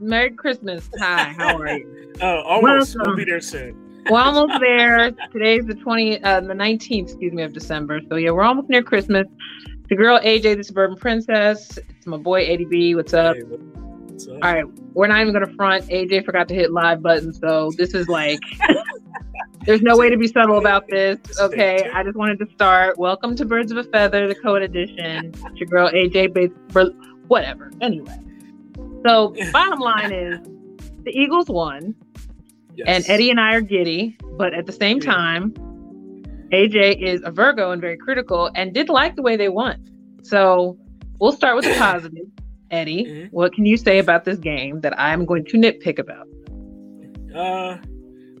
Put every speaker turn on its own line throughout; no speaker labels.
Merry Christmas. Hi, how are you?
oh, almost. Welcome. We'll be there soon.
we're almost there. Today's the 20, uh, the 19th, excuse me, of December. So yeah, we're almost near Christmas. The girl AJ, the suburban princess. It's my boy ADB. What's up? Hey, what's up? All right, we're not even gonna front. AJ forgot to hit live button, so this is like. There's no way to be subtle about this. Okay, I just wanted to start. Welcome to Birds of a Feather, the Code Edition. It's your girl AJ, for whatever. Anyway, so bottom line is the Eagles won, yes. and Eddie and I are giddy, but at the same time, AJ is a Virgo and very critical and did like the way they won. So we'll start with the positive. Eddie, mm-hmm. what can you say about this game that I'm going to nitpick about?
Uh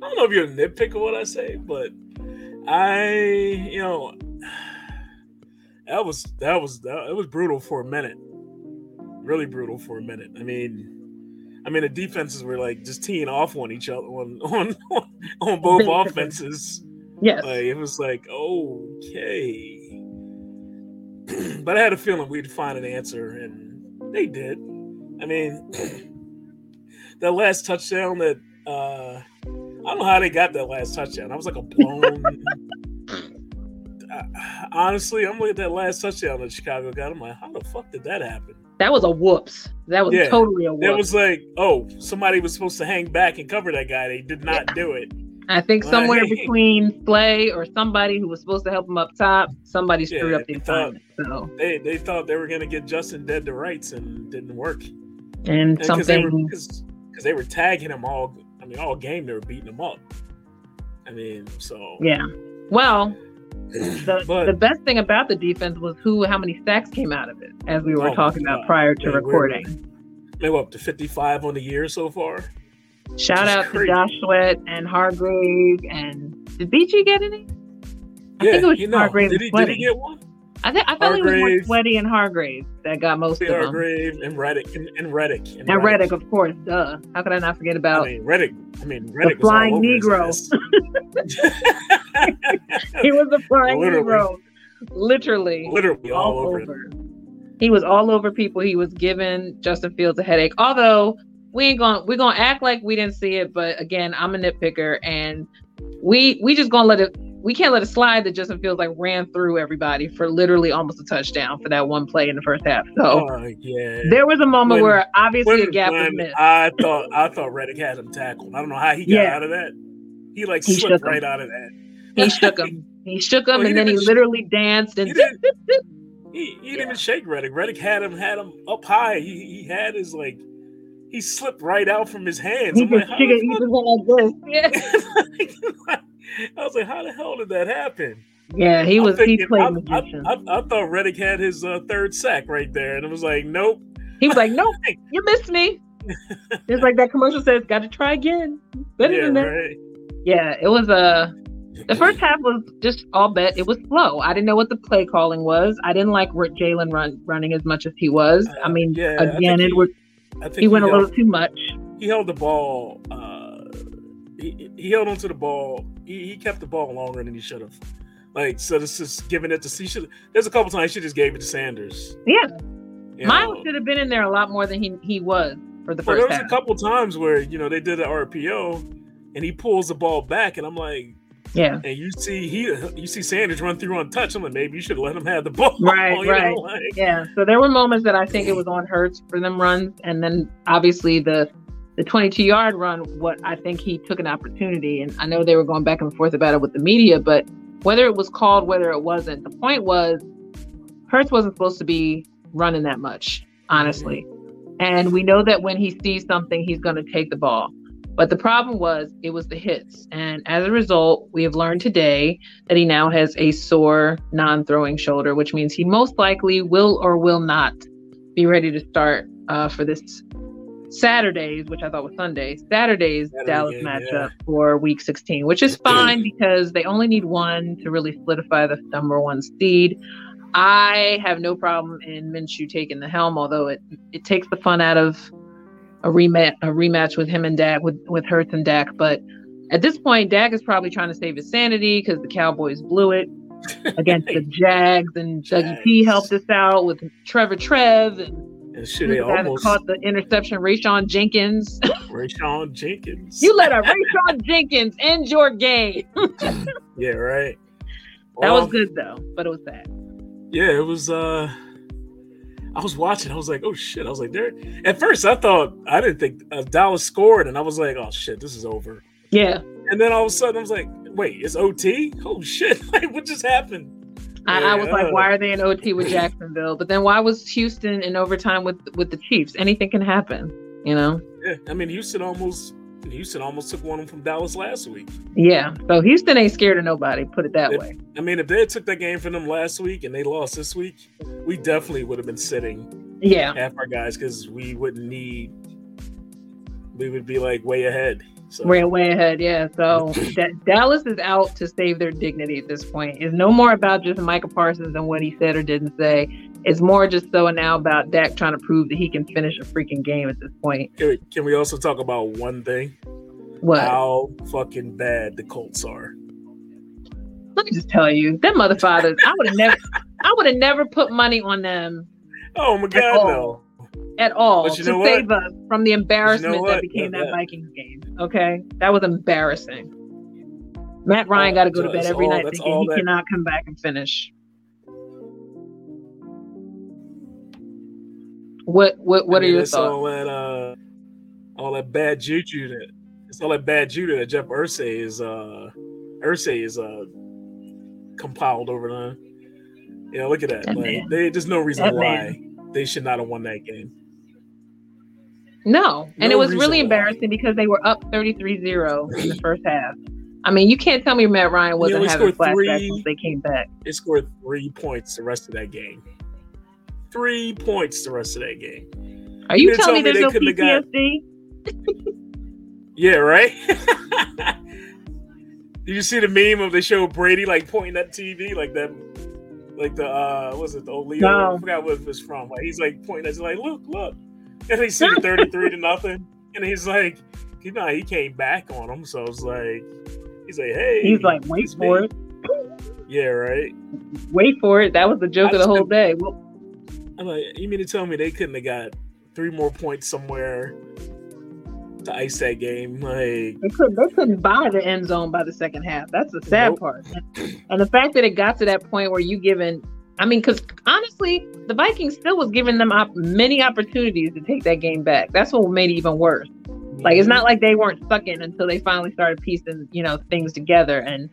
I don't know if you're a nitpicker what I say, but I, you know, that was that was that it was brutal for a minute, really brutal for a minute. I mean, I mean the defenses were like just teeing off on each other on on on both offenses.
Yes,
like, it was like okay, but I had a feeling we'd find an answer, and they did. I mean, that last touchdown that. uh I don't know how they got that last touchdown. I was like a blown. honestly, I'm looking at that last touchdown that Chicago got. I'm like, how the fuck did that happen?
That was a whoops. That was yeah, totally a whoops.
It was like, oh, somebody was supposed to hang back and cover that guy. They did not yeah. do it.
I think somewhere between Slay or somebody who was supposed to help him up top, somebody screwed yeah, up the assignment. So
they they thought they were going to get Justin dead to rights and didn't work.
And, and something
because they, they were tagging him all I mean, all game they were beating him up. I mean, so
yeah. Well, the but, the best thing about the defense was who, how many sacks came out of it, as we were oh talking about prior to recording.
They were up to fifty-five on the year so far.
Shout out crazy. to Josh Sweat and Hargrave and did Beachy get any?
I yeah, think it was you know, Hargrave. Did he, did he get one?
I think I thought Hargrave, it was more Sweaty and Hargrave that got most of them.
Hargrave and Reddick and, and Reddick
and, and Reddick. of course. Duh. How could I not forget about?
I mean Reddick. I mean Reddick
the flying Negro. he was a flying Literally. Negro. Literally.
Literally all, all over. over.
He was all over people. He was giving Justin Fields a headache. Although we ain't gonna we're gonna act like we didn't see it, but again, I'm a nitpicker and we we just gonna let it we can't let it slide that Justin Fields like ran through everybody for literally almost a touchdown for that one play in the first half. So
uh, yeah,
there was a moment when, where obviously a gap was missed.
I thought I thought Reddick had him tackled. I don't know how he got yeah. out of that. He like he slipped right out of that.
He shook him. He shook him, well, and then he literally danced and.
He didn't, he, he didn't even shake Reddick. Reddick had him had him up high. He he had his like he slipped right out from his hands.
He I'm just, like, he just went like this.
Yeah. I was like, how the hell did that happen?
Yeah, he was. Thinking, he played I,
magician. I, I, I, thought Reddick had his uh, third sack right there, and it was like, nope.
He was like, nope, you missed me. it's like that commercial says, "Got to try again." Better yeah, than that. Right. Yeah, it was a. Uh, the first half was just all bet. It was slow. I didn't know what the play calling was. I didn't like Jalen run running as much as he was. I mean, uh, yeah, again, it was. He, he went he a little too much.
He held the ball. Uh, he, he held onto the ball. He, he kept the ball longer than he should have. Like so, this is giving it to. He should. There's a couple times he just gave it to Sanders.
Yeah, you Miles should have been in there a lot more than he he was for the first.
Well, there
was
half. a couple times where you know they did an RPO, and he pulls the ball back, and I'm like,
yeah.
And you see he you see Sanders run through untouched. I'm like, maybe you should let him have the ball.
Right, right. Like, yeah. So there were moments that I think it was on Hurts for them runs, and then obviously the the 22 yard run, what I think he took an opportunity. And I know they were going back and forth about it with the media, but whether it was called, whether it wasn't, the point was Hurts wasn't supposed to be running that much, honestly. And we know that when he sees something, he's going to take the ball. But the problem was it was the hits. And as a result, we have learned today that he now has a sore non throwing shoulder, which means he most likely will or will not be ready to start uh, for this Saturdays, which I thought was Sundays, Saturdays Saturday Dallas game, matchup yeah. for week 16, which is fine because they only need one to really solidify the number one seed. I have no problem in Minshew taking the helm, although it it takes the fun out of a rematch a rematch with him and Dak with with Hurts and Dak. But at this point, Dak is probably trying to save his sanity because the Cowboys blew it against the Jags, and Dougie P helped us out with Trevor Trev and
And shit, they almost
caught the interception, Rayshawn Jenkins.
Rayshawn Jenkins.
you let a Rayshawn Jenkins end your game.
yeah, right.
That was good though, but it was sad.
Yeah, it was. uh I was watching. I was like, "Oh shit!" I was like, "There." At first, I thought I didn't think uh, Dallas scored, and I was like, "Oh shit, this is over."
Yeah,
And then all of a sudden, I was like, "Wait, it's OT? Oh shit! Like, what just happened?"
I, I was like, why are they in OT with Jacksonville? But then why was Houston in overtime with with the Chiefs? Anything can happen, you know.
Yeah, I mean, Houston almost Houston almost took one from Dallas last week.
Yeah, so Houston ain't scared of nobody. Put it that
If-
way.
I mean, if they had took that game from them last week and they lost this week, we definitely would have been sitting
Yeah,
half our guys because we wouldn't need. We would be like way ahead. So
we're way ahead. Yeah, so that Dallas is out to save their dignity at this point. It's no more about just Michael Parsons and what he said or didn't say. It's more just so now about Dak trying to prove that he can finish a freaking game at this point.
Can we, also talk about one thing?
What?
How fucking bad the Colts are.
Let me just tell you, them mother fathers. I would have never, I would have never put money on them
Oh my god, no.
At all to
know
save us from the embarrassment
what?
that became
Yeah,
that
yeah.
Vikings game. Okay, that was embarrassing. Matt Ryan
Oh,
got to go to bed every
all-
night thinking he
that-
cannot come back and finish. What what what
I
are your thoughts?
All that, uh, all that bad juju that it's all that bad juju that Jeff Irsay is uh Irsay is uh compiled over the. Yeah, look at that.
That
like, they, there's no reason
That
why they should not have won that game.
No, and
No
it was really
why.
embarrassing because they were up 33-0 in the first half. I mean, you can't tell me Matt Ryan wasn't
only
having flashbacks
three-
once they came back.
They scored three points the rest of that game. Three points the rest of that game.
Are you
didn't
telling me there's no
have got- Yeah, right. Did you see the meme of the show Brady like pointing at TV like that, like the uh, was it the old Leo?
No.
I forgot what it was from. Like he's like pointing at you like, look, look, and he see the thirty three to nothing, and he's like, you know, he came back on him, so it's like, he's like, hey,
He's like, wait for
me."
it,
Yeah, right.
wait for it. That was the joke
I
of the whole day. Well,
I'm like, you mean to tell me they couldn't have got three more points somewhere to ice that game? Like,
They couldn't. They couldn't buy the end zone by the second half. That's the sad
Nope.
part. And the fact that it got to that point where you given, I mean, because honestly, the Vikings still was giving them op- many opportunities to take that game back. That's what made it even worse. Like it's not like they weren't sucking until they finally started piecing, you know, things together. And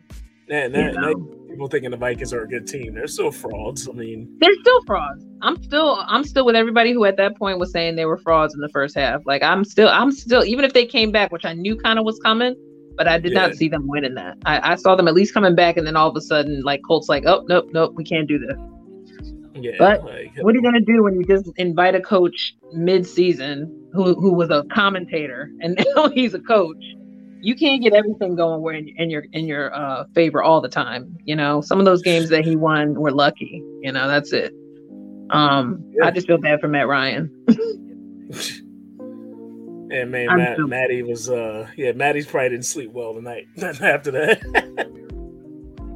And
you
that,
know.
that- people thinking the Vikings are a good team. They're still frauds. I mean,
they're still frauds. I'm still, I'm still with everybody who at that point was saying they were frauds in the first half. Like I'm still, I'm still, even if they came back, which I knew kind of was coming, but I did
Yeah.
not see them winning that. I, I saw them at least coming back, and then all of a sudden, like Colts, like, oh nope, nope, we can't do this.
yeah.
But
like,
What are you gonna do when you just invite a coach mid-season who who was a commentator and now he's a coach? You can't get everything going where in, in your in your uh, favor all the time. You know, some of those games that he won were lucky. You know, that's it. Um,
Yeah.
I just feel bad for Matt Ryan.
and man,
I'm
Matt,
still-
Maddie was uh, yeah, Maddie's probably didn't sleep well tonight. after that.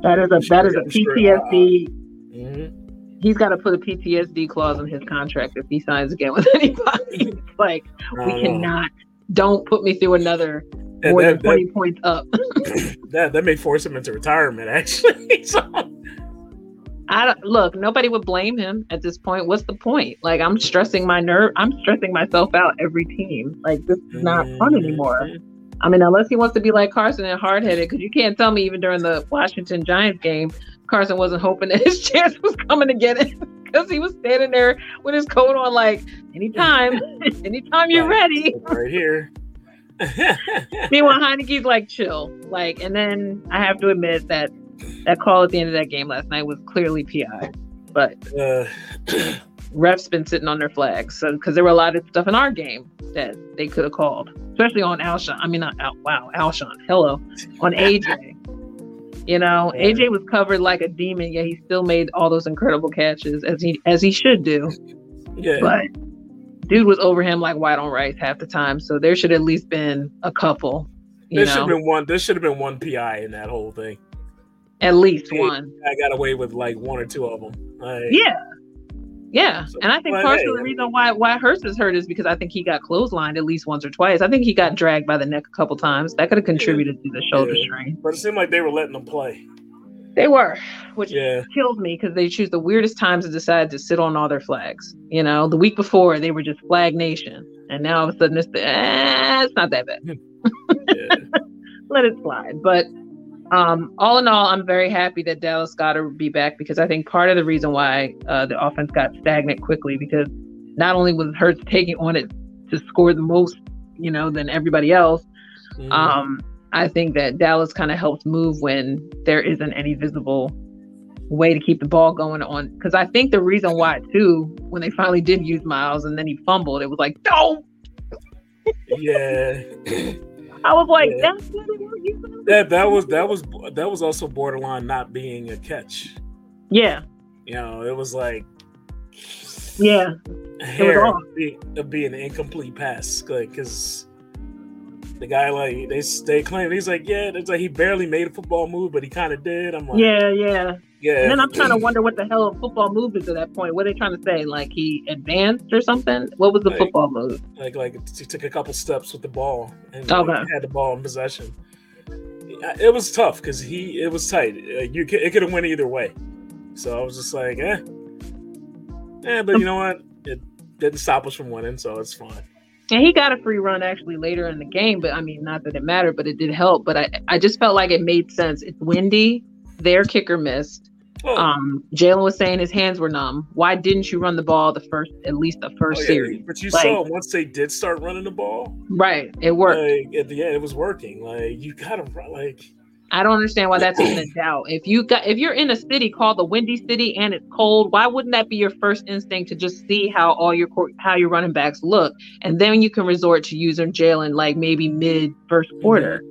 That is a that is a PTSD.
Mhm.
He's got to put a PTSD clause in his contract if he signs again with anybody. Like we cannot. Don't put me through another more
that,
than twenty points up.
that, that that may force him into retirement. Actually, so,
I don't, look. Nobody would blame him at this point. What's the point? Like I'm stressing my nerve. I'm stressing myself out every team. Like this is not fun anymore.
Mhm.
I mean, unless he wants to be like Carson and hard headed, because you can't tell me even during the Washington Giants game, Carson wasn't hoping that his chance was coming to get it because he was standing there with his coat on, like anytime, anytime you're ready.
right here.
Meanwhile, Heinicke's like chill, like, and then I have to admit that that call at the end of that game last night was clearly PI, but
uh,
refs been sitting on their flags. So because there were a lot of stuff in our game that they could have called, especially on Alshon. I mean, not Al, wow, Alshon. Hello, on AJ. You know, AJ was covered like a demon, yet he still made all those incredible catches as he as he should do.
yeah,
But dude was over him like white on rice half the time. So there should at least been a couple. You
there should have been one. There should have been one PI in that whole thing.
at least
Yeah.
one.
I got away with like one or two of them. Like,
Yeah. Yeah,
So,
and I think partially
hey,
the reason why why Hurts is hurt is because I think he got clotheslined at least once or twice. I think he got dragged by the neck a couple times. That could have contributed to the shoulder
Yeah.
strain.
But it seemed like they were letting him play.
They were, which
Yeah.
kills me because they choose the weirdest times to decide to sit on all their flags. You know, the week before they were just Flag Nation, and now all of a sudden it's the, eh, it's not that bad.
Yeah.
Let it slide. But um, all in all, I'm very happy that Dallas got to be back because I think part of the reason why uh, the offense got stagnant quickly because not only was Hurts taking on it to score the most, you know, than everybody else.
Mhm.
Um, I think that Dallas kind of helps move when there isn't any visible way to keep the ball going on. Because I think the reason why too, when they finally did use Miles and then he fumbled, it was like, no.
yeah.
I was like,
Yeah.
that's what were using.
that that was that was that was also borderline not being a catch.
Yeah,
You know, it was like
yeah,
hair
off.
of being, of being an incomplete pass, like because the guy like they they claim he's like yeah, it's like he barely made a football move, but he kind of did. I'm like
yeah, yeah.
yeah.
And then I'm trying to wonder what the hell a football move is at that point. What are they trying to say? Like he advanced or something? What was the
Like-
football move?
like like he took a couple steps with the ball and like,
Okay.
had the ball in possession. It was tough because he it was tight. Uh, You could, it could have went either way. So I was just like, eh, eh. But you know what? It didn't stop us from winning, so it's fine.
And he got a free run actually later in the game, but I mean, not that it mattered, but it did help. But I, I just felt like it made sense. It's windy. Their kicker missed.
Oh,
Um, Jalen was saying his hands were numb. Why didn't you run the ball the first, at least the first
oh, yeah,
series?
But you
Like-
saw once they did start running the ball,
Right, it worked.
like at the end, it was working. Like you gotta like
I don't understand why that's even a doubt. If you got, if you're in a city called the Windy City and it's cold, why wouldn't that be your first instinct to just see how all your how your running backs look, and then you can resort to using Jalen like maybe mid first quarter.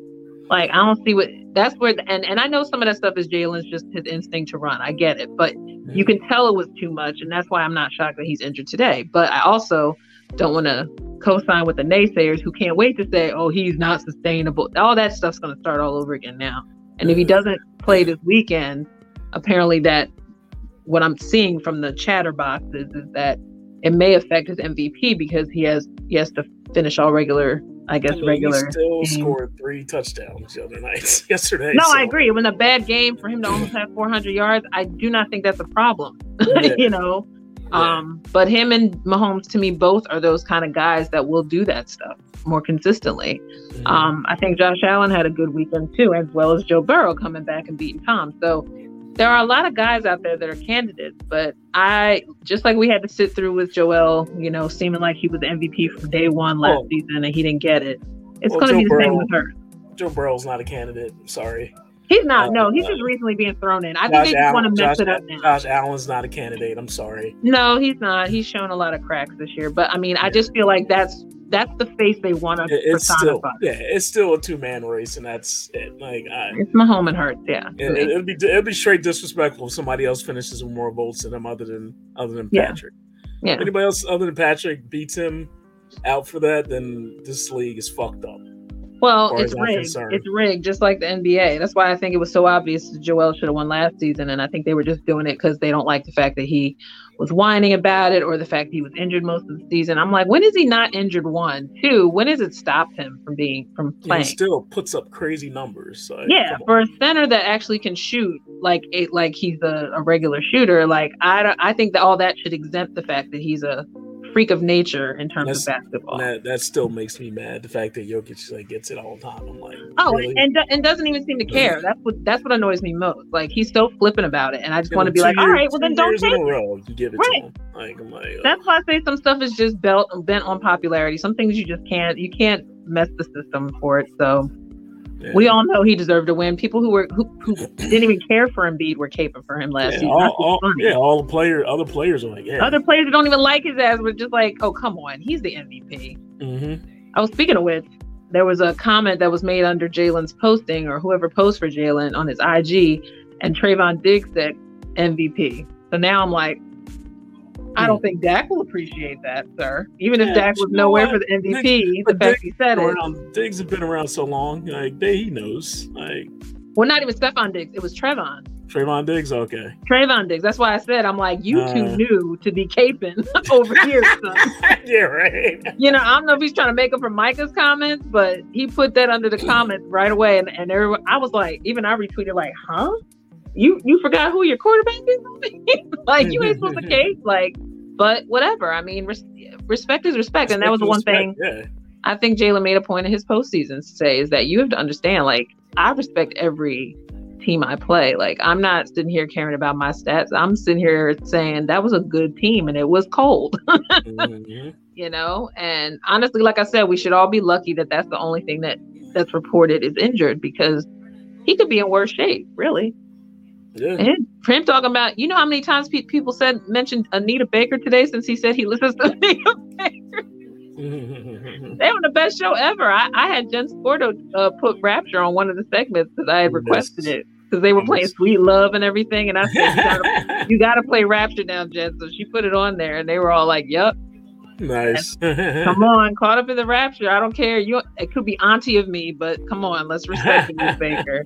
Like I don't see what that's where the, and and I know some of that stuff is Jalen's just his instinct to run. I get it, but you mm-hmm. can tell it was too much, and that's why I'm not shocked that he's injured today. But I also don't want to co-sign with the naysayers who can't wait to say, "Oh, he's not sustainable." All that stuff's going to start all over again now. And if he doesn't play this weekend, apparently that what I'm seeing from the chatterboxes is that it may affect his MVP because he has he has to finish all regular, I guess,
I mean,
regular.
He still
game.
scored three touchdowns the other night yesterday.
No,
so,
I agree. It was a bad game for him to almost have 400 yards. I do not think that's a problem.
Yeah.
you know,
Yeah.
um, but him and Mahomes to me both are those kind of guys that will do that stuff more consistently.
Mhm.
Um, I think Josh Allen had a good weekend too, as well as Joe Burrow coming back and beating Tom. So there are a lot of guys out there that are candidates, but I just like we had to sit through with Joel, you know, seeming like he was the MVP from day one last
Well-
season and he didn't get it. It's
Well,
going to be the same
Burrow-
with her.
Joe Burrow's not a candidate. Sorry.
He's not.
Uh,
no, he's
uh,
just recently being thrown in. I think they just want to mess
Josh,
it up now.
Josh Allen's not a candidate. I'm sorry.
No, he's not. He's shown a lot of cracks this year. But I mean, I just feel like that's that's the face they want to
it's still
personify.
yeah, it's still a two man race, and that's it. Like I,
It's Mahomes and Hurts. Yeah.
it, it, would be it'd be straight disrespectful if somebody else finishes with more votes than him, other than other than
Yeah.
Patrick.
yeah.
Anybody else other than Patrick beats him out for that, then this league is fucked up.
Well, it's rigged.
concerned.
It's rigged, just like the NBA. That's why I think it was so obvious that Joel should have won last season, and I think they were just doing it because they don't like the fact that he was whining about it or the fact he was injured most of the season. I'm like, when is he not injured? One, two. When has it stopped him from being from playing?
he still puts up crazy numbers. Like,
yeah, for a center that actually can shoot like it, like he's a, a regular shooter. Like I, don't, I think that all that should exempt the fact that he's a freak of nature in terms
That's-
of basketball.
That that still makes me mad. The fact that Jokic like gets it all the time. I'm like,
Oh,
really?
and and doesn't even seem to care. That's what that's what annoys me most. Like he's so flippant about it, and I just want to be like, all
years-
right, well then don't take
in a
it.
row. You give it
Right.
to him. Like I'm like, uh,
That's why I say some stuff is just belt bent on popularity. Some things you just can't you can't mess the system for it. So
yeah.
we all know he deserved to win. People who were who, who didn't even care for Embiid were caping for him last
yeah,
season.
all, all, yeah, all the player, other players are like, yeah.
Other players that don't even like his ass were just like, oh come on, he's the MVP.
mm-hmm.
Oh, speaking of which, there was a comment that was made under Jalen's posting or whoever posted for Jalen on his IG, and Trevon Diggs said MVP. So now I'm like, I don't think Dak will appreciate that, sir. Even if.
Yeah,
Dak was nowhere for the MVP, the
but
fact he said it.
Diggs have been around so long. Like they, he knows. Like
Well, not even Stefon Diggs. It was Trevon.
Trevon Diggs, okay.
Trevon Diggs. That's why I said I'm like, you
Uh.
too new to be caping over here,
yeah, right.
You know, I don't know if he's trying to make up for Micah's comments, but he put that under the comments right away, and and everyone, I was like, even I retweeted like, huh? You you forgot who your quarterback is? like you ain't supposed to cape, like, but whatever. I mean, res- respect is respect, and that was the one thing
Yeah.
I think Jalen made a point in his postseason to say is that you have to understand, like, I respect every team I play. Like, I'm not sitting here caring about my stats. I'm sitting here saying that was a good team and it was cold,
Mhm.
you know? And honestly, like I said, we should all be lucky that that's the only thing that that's reported is injured because he could be in worse shape, really.
Yeah.
And for him talking about, you know how many times pe- people said, mentioned Anita Baker today since he said he listens to Anita Baker? They were the best show ever. I, I had Jen Sporto uh, put Rapture on one of the segments because I had requested it because they were playing Sweet Love and everything, and I said you gotta, you gotta play Rapture now, Jen. So she put it on there, and they were all like, "Yep,
nice.
come on, caught up in the Rapture. I don't care. You, it could be auntie of me, but come on, let's respect Miss Baker.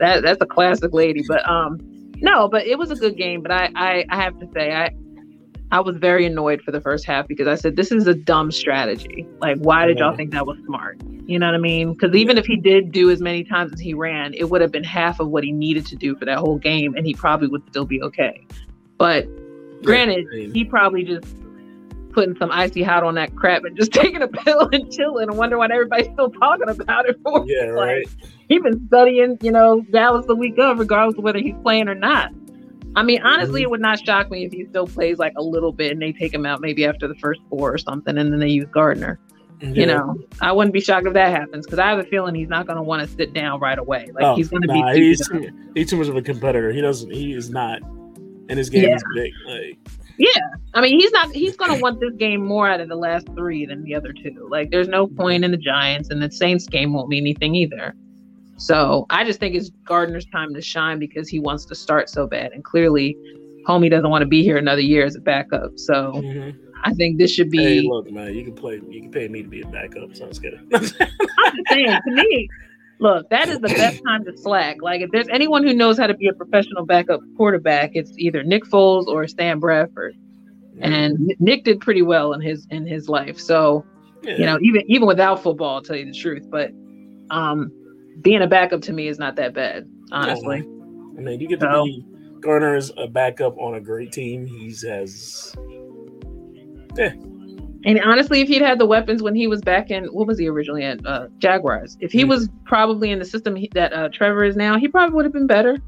That that's a classic lady. But um, no, but it was a good game. But I I, I have to say I. I was very annoyed for the first half because I said, this is a dumb strategy. Like, why did y'all think that was smart? You know what I mean? Because even if he did do as many times as he ran, it would have been half of what he needed to do for that whole game, and he probably would still be okay. But granted, he probably just putting some icy hot on that crap and just taking a pill and chilling and wonder why everybody's still talking about it for.
Yeah, right.
He's been studying, you know, Dallas the week of, regardless of whether he's playing or not. I mean, honestly,
Mhm.
it would not shock me if he still plays like a little bit and they take him out maybe after the first four or something, and then they use Gardner. You know, I wouldn't be shocked if that happens because I have a feeling he's not going to want to sit down right away. Like
Oh,
he's going to
nah,
be.
he's too, he's too much of a competitor. He doesn't. He is not. And his game
Yeah.
is big. Like,
I mean, he's not. He's going to want this game more out of the last three than the other two. Like, there's no point in the Giants, and the Saints game won't mean anything either. So I just think it's Gardner's time to shine because he wants to start so bad, and clearly, homie doesn't want to be here another year as a backup. So
mhm.
I think this should be.
hey, look, man, you can play. You can pay me to be a backup. So I was kidding.
I'm just saying, to me, look, that is the best time to slack. Like, if there's anyone who knows how to be a professional backup quarterback, it's either Nick Foles or Stan Bradford. And Nick did pretty well in his in his life. So
Yeah.
you know, even even without football, I'll tell you the truth. But um, being a backup to me is not that bad, honestly.
I mean, you get to
So-
be Gardner is a backup on a great team. He's has.
And honestly, if he'd had the weapons when he was back in what was he originally at uh, Jaguars, if he
Mm.
was probably in the system he, that uh, Trevor is now, he probably would have been better.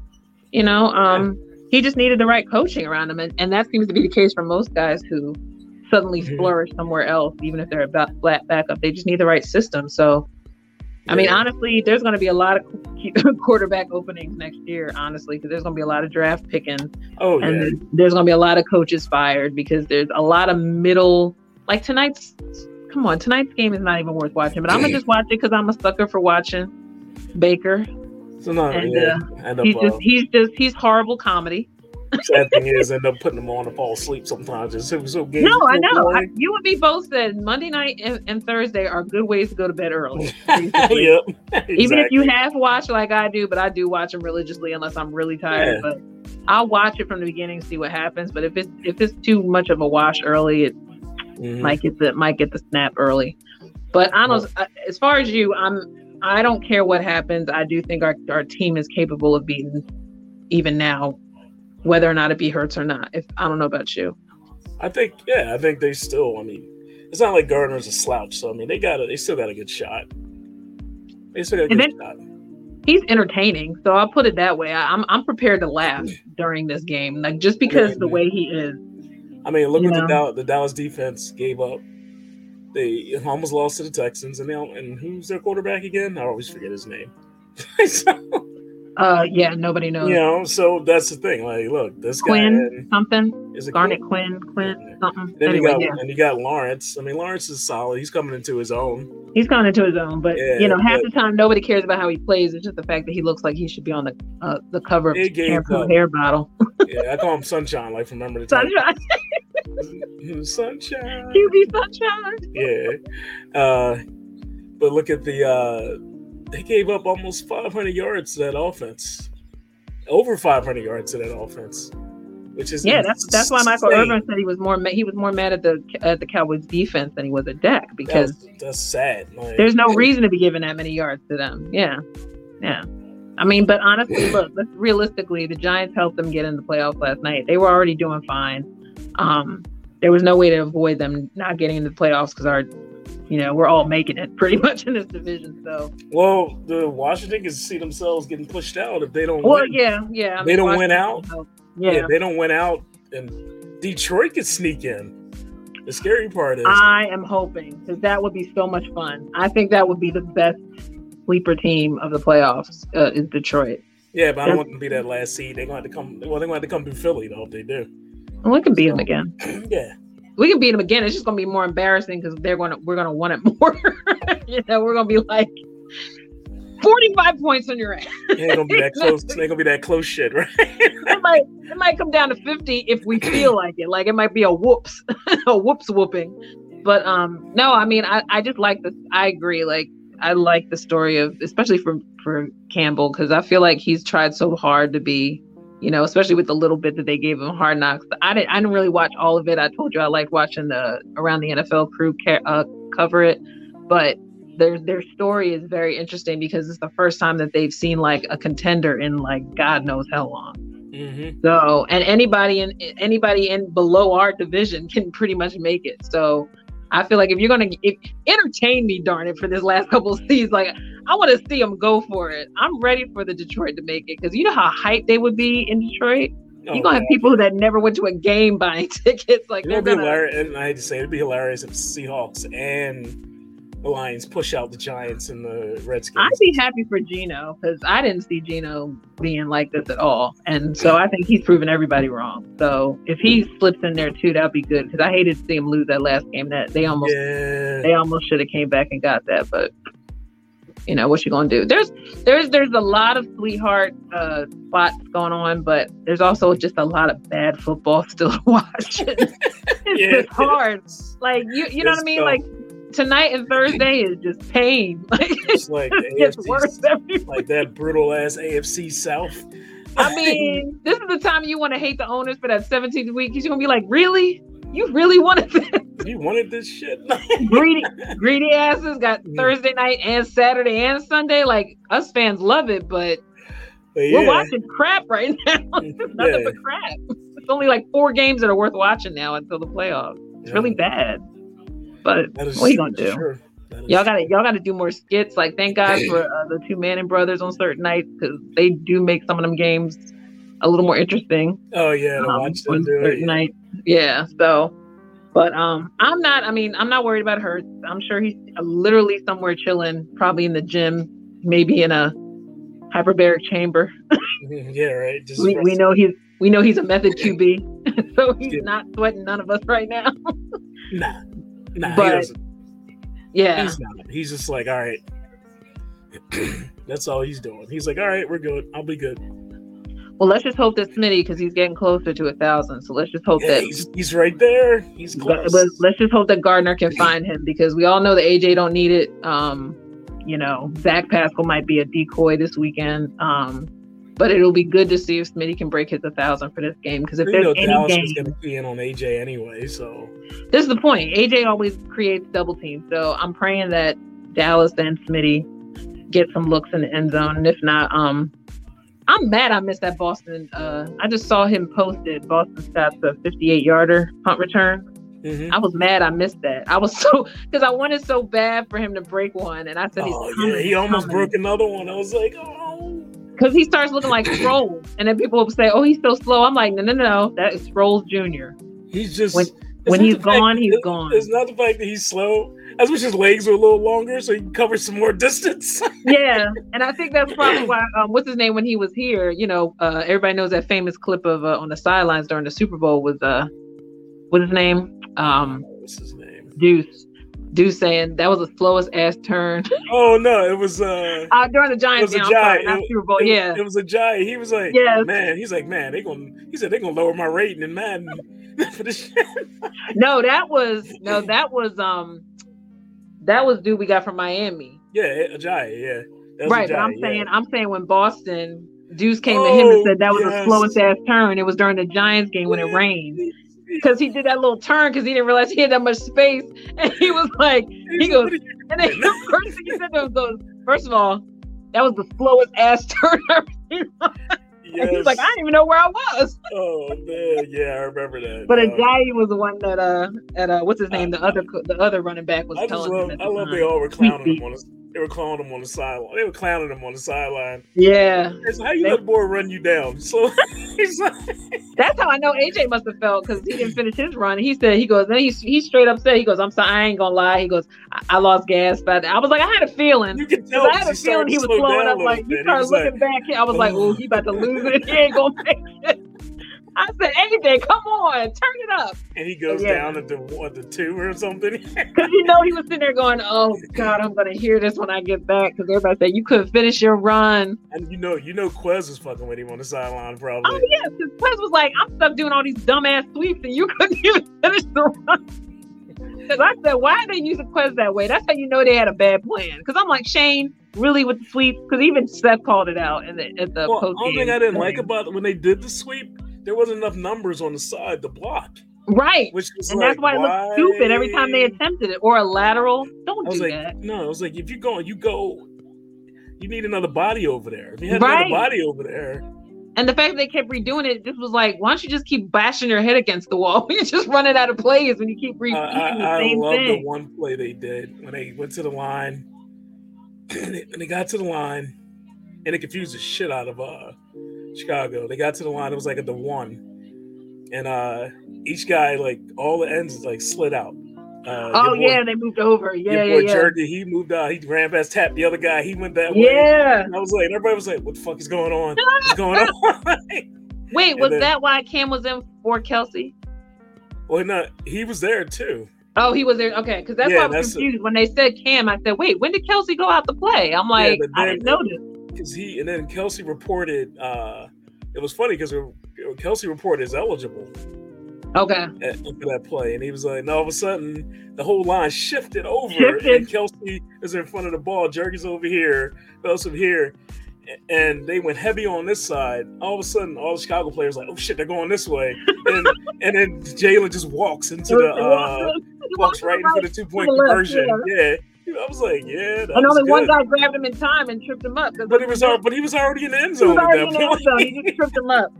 You know, um, he just needed the right coaching around him, and, and that seems to be the case for most guys who suddenly
Mhm.
flourish somewhere else, even if they're about flat backup. They just need the right system. So, I mean, honestly, there's going to be a lot of quarterback openings next year, honestly, because there's going to be a lot of draft picking
Oh yeah.
and there's, there's gonna be a lot of coaches fired because there's a lot of middle like tonight's come on tonight's game is not even worth watching but i'm gonna just watch it because i'm a sucker for watching baker
so no,
and,
yeah. end up.
he's
uh,
just he's just he's horrible comedy
sad thing is, end up putting them on to fall asleep sometimes. It's so, so games
no i know I, you and me both said monday night and, and thursday are good ways to go to bed early
yep.
even if you half watch like i do but i do watch them religiously unless i'm really tired
Yeah.
but i'll watch it from the beginning see what happens but if it's if it's too much of a wash early it
Mhm.
might get the might get the snap early. But honest, uh, as far as you, I'm I don't care what happens. I do think our our team is capable of beating even now, whether or not it be hurts or not. If I don't know about you,
I think, yeah, I think they still. I mean, it's not like Gardner's a slouch. So I mean, they got a, they still got a good shot. They still got a good shot.
he's entertaining. So I'll put it that way. I, I'm I'm prepared to laugh during this game, like just because the way he is.
I mean, look
You
what the. Dallas, the Dallas defense gave up. They almost lost to the Texans, and they and who's their quarterback again? I always forget his name. so,
Uh, yeah, nobody knows.
you know, so that's the thing. Like, look, this
Quinn
guy
something,
is a
Garnet Quinn, Quinn something.
Then
anyway,
you got
yeah.
and you got Lawrence. I mean, Lawrence is solid. He's coming into his own.
He's coming into his own, but
Yeah,
you know, half
but-
the time nobody cares about how he plays. It's just the fact that he looks like he should be on the uh, the cover of shampoo hair bottle.
Yeah, I call him Sunshine. Like from remember the time.
Sunshine,
Sunshine.
QB sunshine.
Yeah. Uh, but look at the. Uh, they gave up almost 500 yards to that offense. over 500 yards to that offense, which is
Yeah, that's that's why Michael. Irvin said he was more he was more mad at the at the Cowboys defense than he was at Dak because
That's, that's sad. Like,
there's no reason to be giving that many yards to them. Yeah, yeah. I mean, but honestly, look, let's realistically, the Giants helped them get in the playoffs last night. They were already doing fine. Um, there was no way to avoid them not getting into the playoffs because our, you know, we're all making it pretty much in this division. So,
Well, the Washington can see themselves getting pushed out if they don't
well,
win.
yeah, yeah. I
They don't win
Washington-
out?
Yeah.
If they don't win out, and Detroit could sneak in. The scary part is,
I am hoping because that would be so much fun. I think that would be the best sleeper team of the playoffs uh, is Detroit.
yeah, but I don't want them to be that last seed. They're going to have to come. Well, they're going to have to come through Philly though if they do.
And we can beat them again.
yeah,
We can beat them again. It's just gonna be more embarrassing because they're gonna we're gonna want it more. you know, we're gonna be like forty five points on your ass.
it ain't gonna be that close. It ain't gonna be that close shit, right?
It might it might come down to fifty if we feel like it. Like it might be a whoops, a whoops whooping. But um, no, I mean, I I just like this. I agree. Like I like the story of especially for for Campbell because I feel like he's tried so hard to be. You know, especially with the little bit that they gave him hard knocks. I didn't. I didn't really watch all of it. I told you I liked watching the around the NFL crew uh, cover it, but their their story is very interesting because it's the first time that they've seen like a contender in like God knows how long.
mm-hmm.
So, and anybody in anybody in below our division can pretty much make it. So, I feel like if you're gonna if, entertain me, darn it, for this last couple of seasons, like I want to see them go for it. I'm ready for the Detroit to make it because you know how hyped they would be in Detroit.
Oh,
you're gonna have oh, people that never went to a game buying tickets. Like they're
be
gonna.
hilarious, and I to say it, it'd be hilarious if Seahawks and Lions push out the Giants and the Redskins.
I'd be happy for Geno because I didn't see Geno being like this at all, and so I think he's proven everybody wrong. So if he slips in there too, that'd be good because I hated to see him lose that last game. That they almost
yeah,
they almost should have came back and got that, but you know what you gonna do? There's there's there's a lot of sweetheart uh, spots going on, but there's also just a lot of bad football still to watch. it's
Yeah,
just hard. Like you you know what I mean?
tough.
Like tonight and Thursday is just pain. Like
It's like the
it gets
AFC
worse every
like that brutal ass AFC South.
I mean, this is the time you want to hate the owners for that 17th week because you're gonna be like, really? You really wanted this?
you wanted this shit.
greedy, greedy asses got
Yeah.
Thursday night and Saturday and Sunday. Like us fans love it, but
But
we're watching crap right now. Nothing
Yeah.
but crap. It's only like four games that are worth watching now until the playoffs. It's really bad. But
is
what you gonna do?
is
y'all gotta y'all gotta do more skits. Like thank God for uh, the two Manning brothers on certain nights because they do make some of them games a little more interesting.
Oh yeah,
um,
watch them do it.
nights. Yeah. So, but um, I'm not. I mean, I'm not worried about her. I'm sure he's literally somewhere chilling, probably in the gym, maybe in a hyperbaric chamber.
Yeah, right.
We, we know he's we know he's a method QB, so he's
Yeah.
not sweating none of us right now.
Nah, nah. he
But-
doesn't.
Yeah.
He's not. He's just like, all right. That's all he's doing. He's like, all right, we're good. I'll be good.
Well, let's just hope that Smitty, because he's getting closer to a thousand. So let's just hope
Yeah,
that.
he's, he's right there. He's close.
but let's just hope that Gardner can find him because we all know that AJ don't need it. Um, you know, Zach Pascal might be a decoy this weekend. Um, but it'll be good to see if Smitty can break his a thousand for this game because if there's
know
any
Dallas
game,
is going to be in on AJ anyway, so
this is the point. AJ always creates double teams, so I'm praying that Dallas and Smitty get some looks in the end zone, and if not, um. I'm mad I missed that Boston. Uh, I just saw him posted Boston stats a 58 yarder punt return.
Mhm.
I was mad I missed that. I was so because I wanted so bad for him to break one, and I said,
Oh yeah, he almost broke another one. I was like, oh.
Because he starts looking like Sproles, and then people will say, "Oh, he's so slow." I'm like, no, no, no, that is Sproles Jr.
He's just
When- when he's
the fact-
gone, he's
it's-
gone.
It's not the fact that he's slow. I wish his legs were a little longer so he can cover some more distance.
yeah, and I think that's probably why. Um, what's his name when he was here? You know, uh, everybody knows that famous clip of uh, on the sidelines during the Super Bowl with uh, what's his name? Um,
What's his name?
Deuce. Deuce saying that was the slowest ass turn
Oh no, it was uh
uh, during the Giants
It was a
game. I'm sorry,
giant. It-
Super Bowl.
it,
yeah,
it was a giant. He was like,
Yes.
man, he's like, man, they gonna he said they gonna lower my rating in Madden for this
no, that was no, that was um, that was dude we got from Miami.
Yeah, a giant, yeah.
Right, but I'm
Ajayi, yeah.
saying I'm saying when Boston Deuce came to him and
Oh,
said that was the slowest ass turn. It was during the Giants game when it rained because he did that little turn because he didn't realize he had that much space, and he was like, he goes, and then the first thing he said to him goes, first of all, that was the slowest ass turn I've ever seen. And he was like, I didn't even know where I was.
Oh man, yeah, I remember that.
But
Uh,
Ajayi was the one that uh at uh what's his name the other the other running back was
I
telling
love,
him.
I love
time.
they all were clowning him on the, they were clowning him on the sideline. They were clowning him on the sideline.
Yeah,
It's how you
They-
let the boy run you down. So like,
that's how I know AJ must have felt because he didn't finish his run. He said he goes then he he straight up said he goes I'm sorry I ain't gonna lie he goes I, I lost gas but I was like I had a feeling.
you can tell
I had a feeling he was
slowing
slowing up. Like you.
He
started
was like,
looking back, I was like,
"Oh."
"Oh, he about to lose it. He ain't gonna make it." I said, "AJ, come on, turn it up,"
and he goes
Yeah.
down at the what the two or something.
because you know he was sitting there going, "Oh God, I'm gonna hear this when I get back." Because everybody said you couldn't finish your run.
and you know, you know, Quez was fucking with him on the sideline, probably.
Oh yeah, because Quez was like, "I'm stuck doing all these dumbass sweeps, and you couldn't even finish the run." Because I said, "Why are they using Quez that way?" That's how you know they had a bad plan. Because I'm like, Shane, really with the sweeps? Because even Seth called it out in the at the
Well,
post
only thing I didn't like about when they did the sweep, there wasn't enough numbers on the side to block,
right.
which
And
like,
that's why it
why?
looked stupid every time they attempted it or a lateral. Don't
I
do
like,
that.
no, I was like, if you're going, you go. You need another body over there. If you had
Right.
another body over there,
And the fact that they kept redoing it, just was like, why don't you just keep bashing your head against the wall? You're just running out of plays when you keep
I,
repeating
I,
the
I
same
love the one play they did when they went to the line. and they, and they got to the line, and it confused the shit out of uh Chicago. They got to the line. It was like at the one, and uh each guy like all the ends like slid out. Uh,
Oh
boy-
yeah, they moved over. Yeah,
your
yeah,
boy
yeah.
Jerky, he moved out. He ran past tap the other guy. He went that way.
Yeah.
I was like, everybody was like, "What the fuck is going on? What's going on?"
Wait, was
then-
that why Cam was in for Kelce?
well, no, he was there too.
Oh, he was there. Okay, because that's
Yeah,
why I was
that's a-
confused when they said Cam. I said, wait, when did Kelce go out to play? I'm like,
but
I didn't notice.
Because he and then Kelce reported. uh It was funny because Kelce reported is eligible
Okay,
at, for that play, and he was like, and all of a sudden the whole line shifted over,
Shifted.
and Kelce is in front of the ball, Jerky's over here, Phelps over here. And they went heavy on this side. All of a sudden, all the Chicago players like, "Oh shit, they're going this way!" And and then Jalen just walks into the uh, walks right into the two point
to the left,
conversion. Yeah. I was like, yeah, that
and only one guy grabbed him in time and tripped him up.
But he was al- but he was already in the end
he was
zone
already in
that
the end zone. He just tripped him up.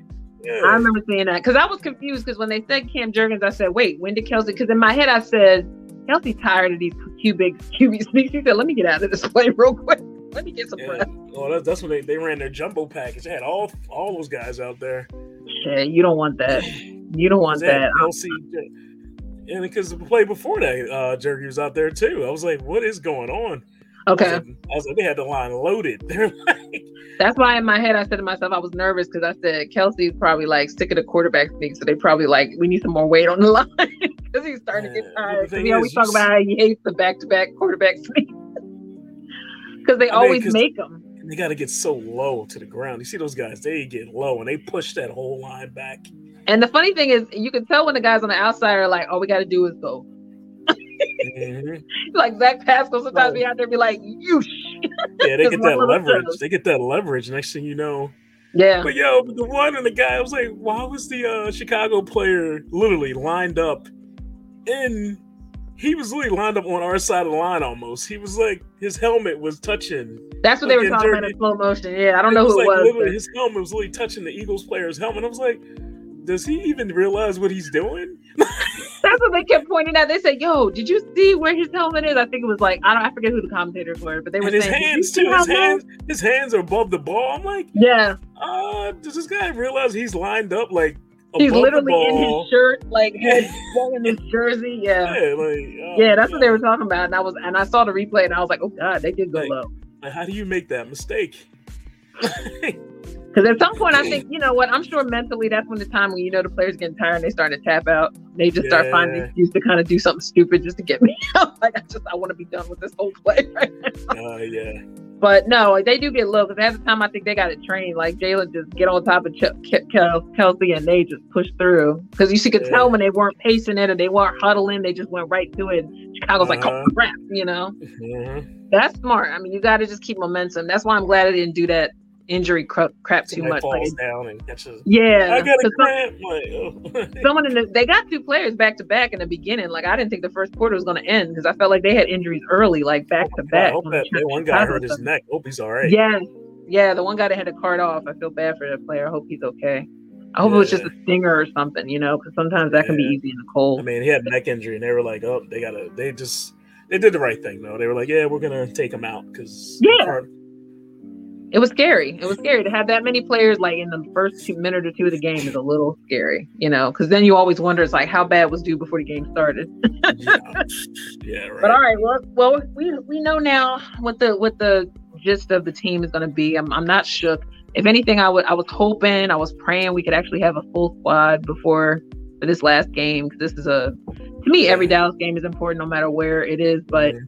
Yeah.
I remember seeing that because I was confused because when they said Cam Jurgens, I said, wait, when did Kelce? Because in my head I said, Kelce's tired of these cubic QB sneaks. He said, let me get out of this play real quick. Let me get some
Yeah.
breath.
Well, that's, that's when they, they ran their jumbo package. They had all all those guys out there.
Shit, you don't want that. You don't want
had
that.
Kelce, and because the play before that, uh, Jerky was out there too. I was like, what is going on? I was,
Okay.
like, I was like, they had the line loaded. They're like,
That's why in my head I said to myself, I was nervous because I said Kelce's probably like sick of the quarterback sneak. So they probably like, we need some more weight on the line because he's starting to get
tired. the
tired. 'Cause
thing
he always talk about how he hates the back to back quarterback sneak. Because they
I mean,
make them.
they got to get so low to the ground. You see those guys? They get low and they push that whole line back.
And the funny thing is, you can tell when the guys on the outside are like, all we got to do is go.
Mhm.
Like Zach Pascal sometimes
Right.
be out there be like, you.
Yeah, they get that leverage. They get that leverage. Next thing you know,
Yeah.
But yo, the one and the guy, I was like, why was the uh, Chicago player literally lined up in? He was literally lined up on our side of the line almost. He was like, his helmet was touching.
That's what they were talking about in slow motion. Yeah, I don't know who
like
it was. but-
his helmet was literally touching the Eagles player's helmet. I was like, does he even realize what he's doing?
That's what they kept pointing out. They said, "Yo, did you see where his helmet is?" I think it was like I don't, I forget who the commentators were, but they were
And his
saying, "Did
hands too. His
low-"
hands, his hands are above the ball. I'm like,
Yeah,
uh, does this guy realize he's lined up like
he's literally in his shirt, like head wearing his jersey. Yeah,
Yeah, like, oh,
yeah, that's what they were talking about. And I was, and I saw the replay, and I was like, "Oh God, they did go
Like,
low."
How do you make that mistake?
Because at some point, I think you know what? I'm sure mentally that's when the time when you know the players getting tired and they start to tap out. They just start finding an excuse to kind of do something stupid just to get me out. like I just I want to be done with this whole play right now.
uh, yeah.
But no, they do get low because at the time I think they got it trained. Like Jalen just get on top of Ch- Ke- Kel- Kelce and they just push through. Because you could
Yeah.
tell when they weren't pacing it or they weren't huddling, they just went right to it. Chicago's like,
Uh-huh.
oh crap, you know.
Mhm.
That's smart. I mean, you got to just keep momentum. That's why I'm glad I didn't do that injury crap, crap too much.
falls
Like,
down and catches.
yeah,
I got a
some-
cramp. Oh.
someone in the, they got two players back to back in the beginning. Like I didn't think the first quarter was going to end because I felt like they had injuries early, like back oh
to
back.
hope that, that one guy hurt his neck. Hope he's all right.
Yeah, yeah, the one guy that had to cart off. I feel bad for that player. I hope he's okay. I hope it was just a stinger or something, you know, because sometimes that can be easy in the cold.
I mean, he had a neck injury, and they were like, "Oh, they gotta." They just they did the right thing, though. They were like, "Yeah, we're gonna take him out because
Yeah. It was scary. It was scary to have that many players like in the first two minute or two of the game is a little scary, you know, because then you always wonder it's like how bad was due before the game started.
yeah, yeah, right.
But all right, well, well, we we know now what the what the gist of the team is going to be. I'm I'm not shook. If anything, I would I was hoping, I was praying we could actually have a full squad before for this last game because this is a to me every Dallas game is important no matter where it is. But
Yeah.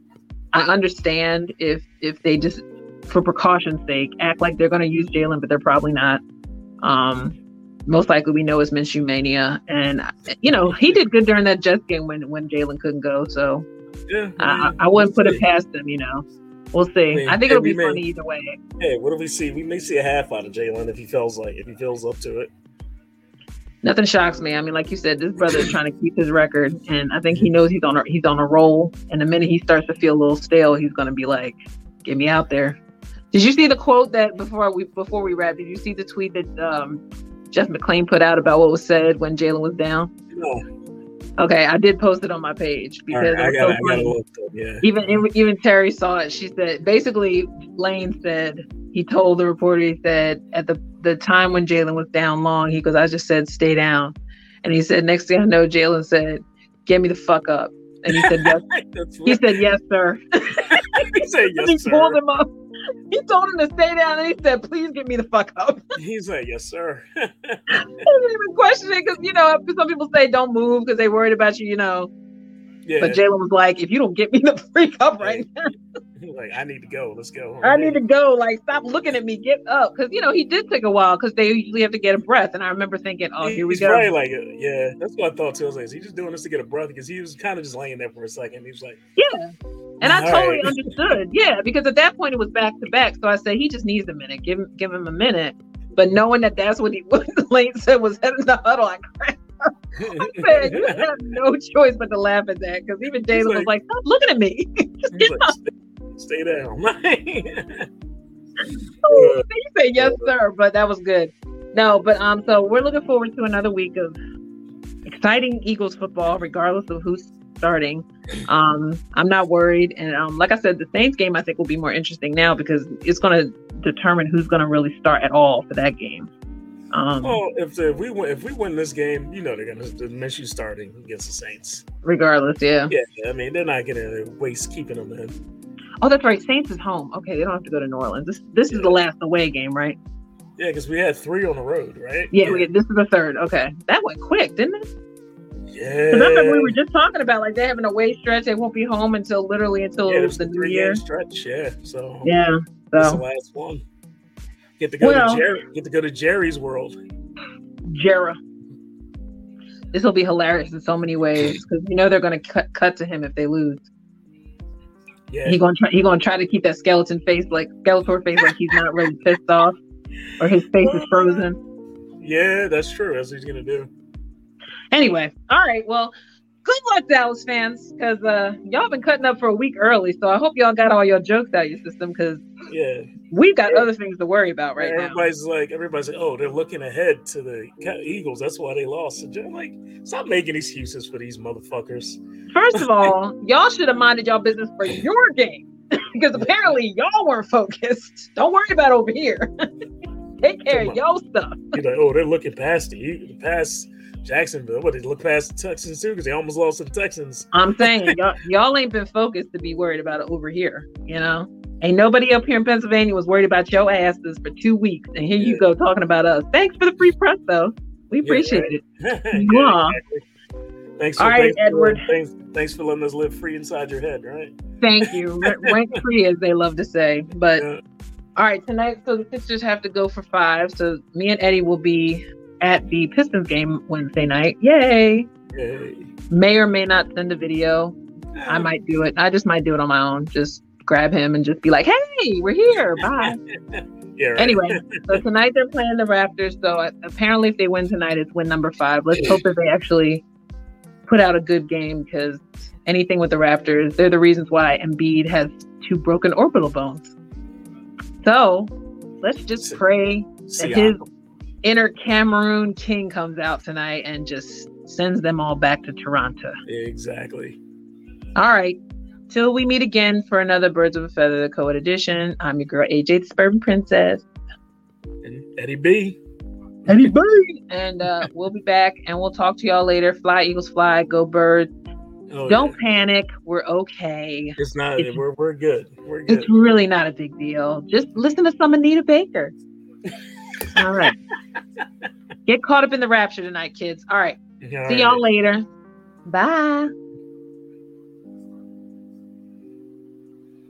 I understand if if they just for precaution's sake act like they're going to use Jalen, but they're probably not. Um, most likely we know it's Minshew mania, and you know he did good during that Jets game when when Jalen couldn't go. So
yeah,
I, I wouldn't put it past them, you know. We'll see.
I mean,
I think it'll be
may-
funny either way.
Hey, what do we see? We may see a half out of Jalen if he feels like if he feels up to it.
Nothing shocks me. I mean, like you said, this brother is trying to keep his record, and I think he knows he's on a, he's on a roll. And the minute he starts to feel a little stale, he's going to be like, "Get me out there." Did you see the quote that before we before we wrap? Did you see the tweet that um, Jeff McLane put out about what was said when Jalen was down?
No,
Okay, I did post it on my page because
right, I
it was
gotta,
so
I gotta
funny.
look. Though. Yeah,
even even Terry saw it. She said basically Lane said he told the reporter he said at the the time when Jalen was down long, he goes, I just said stay down. And he said, next thing I know, Jalen said, Get me the fuck up. And he said, Yes. He said, Yes, sir.
he said.
and he
Yes,
pulled
sir.
him up. He told him to stay down and he said, Please get me the fuck up.
He's like, yes, sir.
I didn't even question it because you know, some people say don't move because they worried about you, you know.
yeah,
But Jalen was like, if you don't get me the freak up right now,
like I need to go. Let's go.
I need to go. Like, stop looking at me. Get up. Because, you know, he did take a while because they usually have to get a breath. And I remember thinking, oh, here we
He's
go.
probably like, uh, yeah, that's what I thought too. I was like, is he just doing this to get a breath? Because he was kind of just laying there for a second. He was like,
Yeah. And I
All
totally
right.
understood. Yeah. Because at that point it was back to back. So I said, he just needs a minute. Give him, give him a minute. But knowing that that's what he what Lane said was in the huddle, I cried. Man, you have no choice but to laugh at that. Because even Jalen was
like-
like, stop looking at me. get
like,
up.
stay, stay down.
you say yes, sir, but that was good. No, but um, so we're looking forward to another week of exciting Eagles football, regardless of who's starting. Um, I'm not worried, and um, like I said, the Saints game I think will be more interesting now because it's going to determine who's going to really start at all for that game. Um,
well, if, the, if we win, if we win this game, you know they're gonna Minshew starting against the Saints.
regardless, yeah.
Yeah, I mean they're not gonna waste keeping them in.
Oh, that's right. Saints is home. Okay, they don't have to go to New Orleans. This this is the last away game, right?
Yeah, because we had three on the road, right?
Yeah, We, this is the third. Okay, that went quick, didn't it?
Yeah.
Because I remember we were just talking about like they're having a away stretch. They won't be home until literally until
yeah,
the new year.
stretch. Yeah, so
Yeah.
That's the
So
last one. Get to go
Well-
to Jerry. Get to go to Jerry's world.
Jera. This will be hilarious in so many ways because you know they're going to cut cut to him if they lose.
Yeah,
He going to try. He to try to keep that skeleton face, like Skeletor face, like he's not really pissed off, or his face is frozen.
yeah, that's true. That's what he's gonna do.
Anyway, all right. Well, good luck, Dallas fans, because uh, y'all been cutting up for a week early. So I hope y'all got all your jokes out your system because
Yeah,
we've got other things to worry about right now.
everybody's like, everybody's like, oh, they're looking ahead to the Eagles. That's why they lost. And I'm like, stop making excuses for these motherfuckers.
First of all, y'all should have minded y'all business for your game because apparently y'all weren't focused. Don't worry about over here. Take care of your stuff.
You're like, oh, they're looking past you the past Jacksonville. But they look past the Texans too because they almost lost to the Texans.
I'm saying y'all, y'all ain't been focused to be worried about it over here. You know, ain't nobody up here in Pennsylvania was worried about your asses for two weeks, and here you go talking about us. Thanks for the free press, though. We
Yeah,
appreciate
right.
it.
yeah, exactly. Thanks for,
All right,
thanks, for,
Edward.
thanks, thanks for letting us live free inside your head, right?
Thank you. R- Rank free, as they love to say. But
Yeah.
all right, tonight, so the Sixers have to go for five. So me and Eddie will be at the Pistons game Wednesday night. Yay!
Yay.
May or may not send a video. I might do it. I just might do it on my own. Just grab him and just be like, "Hey, we're here. Bye."
Yeah. Right.
Anyway, so tonight they're playing the Raptors. So apparently, if they win tonight, it's win number five. Let's hope that they actually put out a good game because anything with the Raptors, they're the reasons why Embiid has two broken orbital bones. So let's just pray that his inner Cameroon king comes out tonight and just sends them all back to Toronto.
Exactly.
All right. Till we meet again for another Birds of a Feather, the co-ed edition. I'm your girl, AJ the Suburban Princess.
And Eddie B.
Eddie B. And uh, we'll be back and we'll talk to y'all later. Fly, Eagles, fly. Go, birds. Oh, Don't yeah. panic. We're okay.
It's not. It's, we're, we're good. We're good.
It's really not a big deal. Just listen to some Anita Baker. All right. Get caught up in the rapture tonight, kids. All right. All See y'all later. Bye.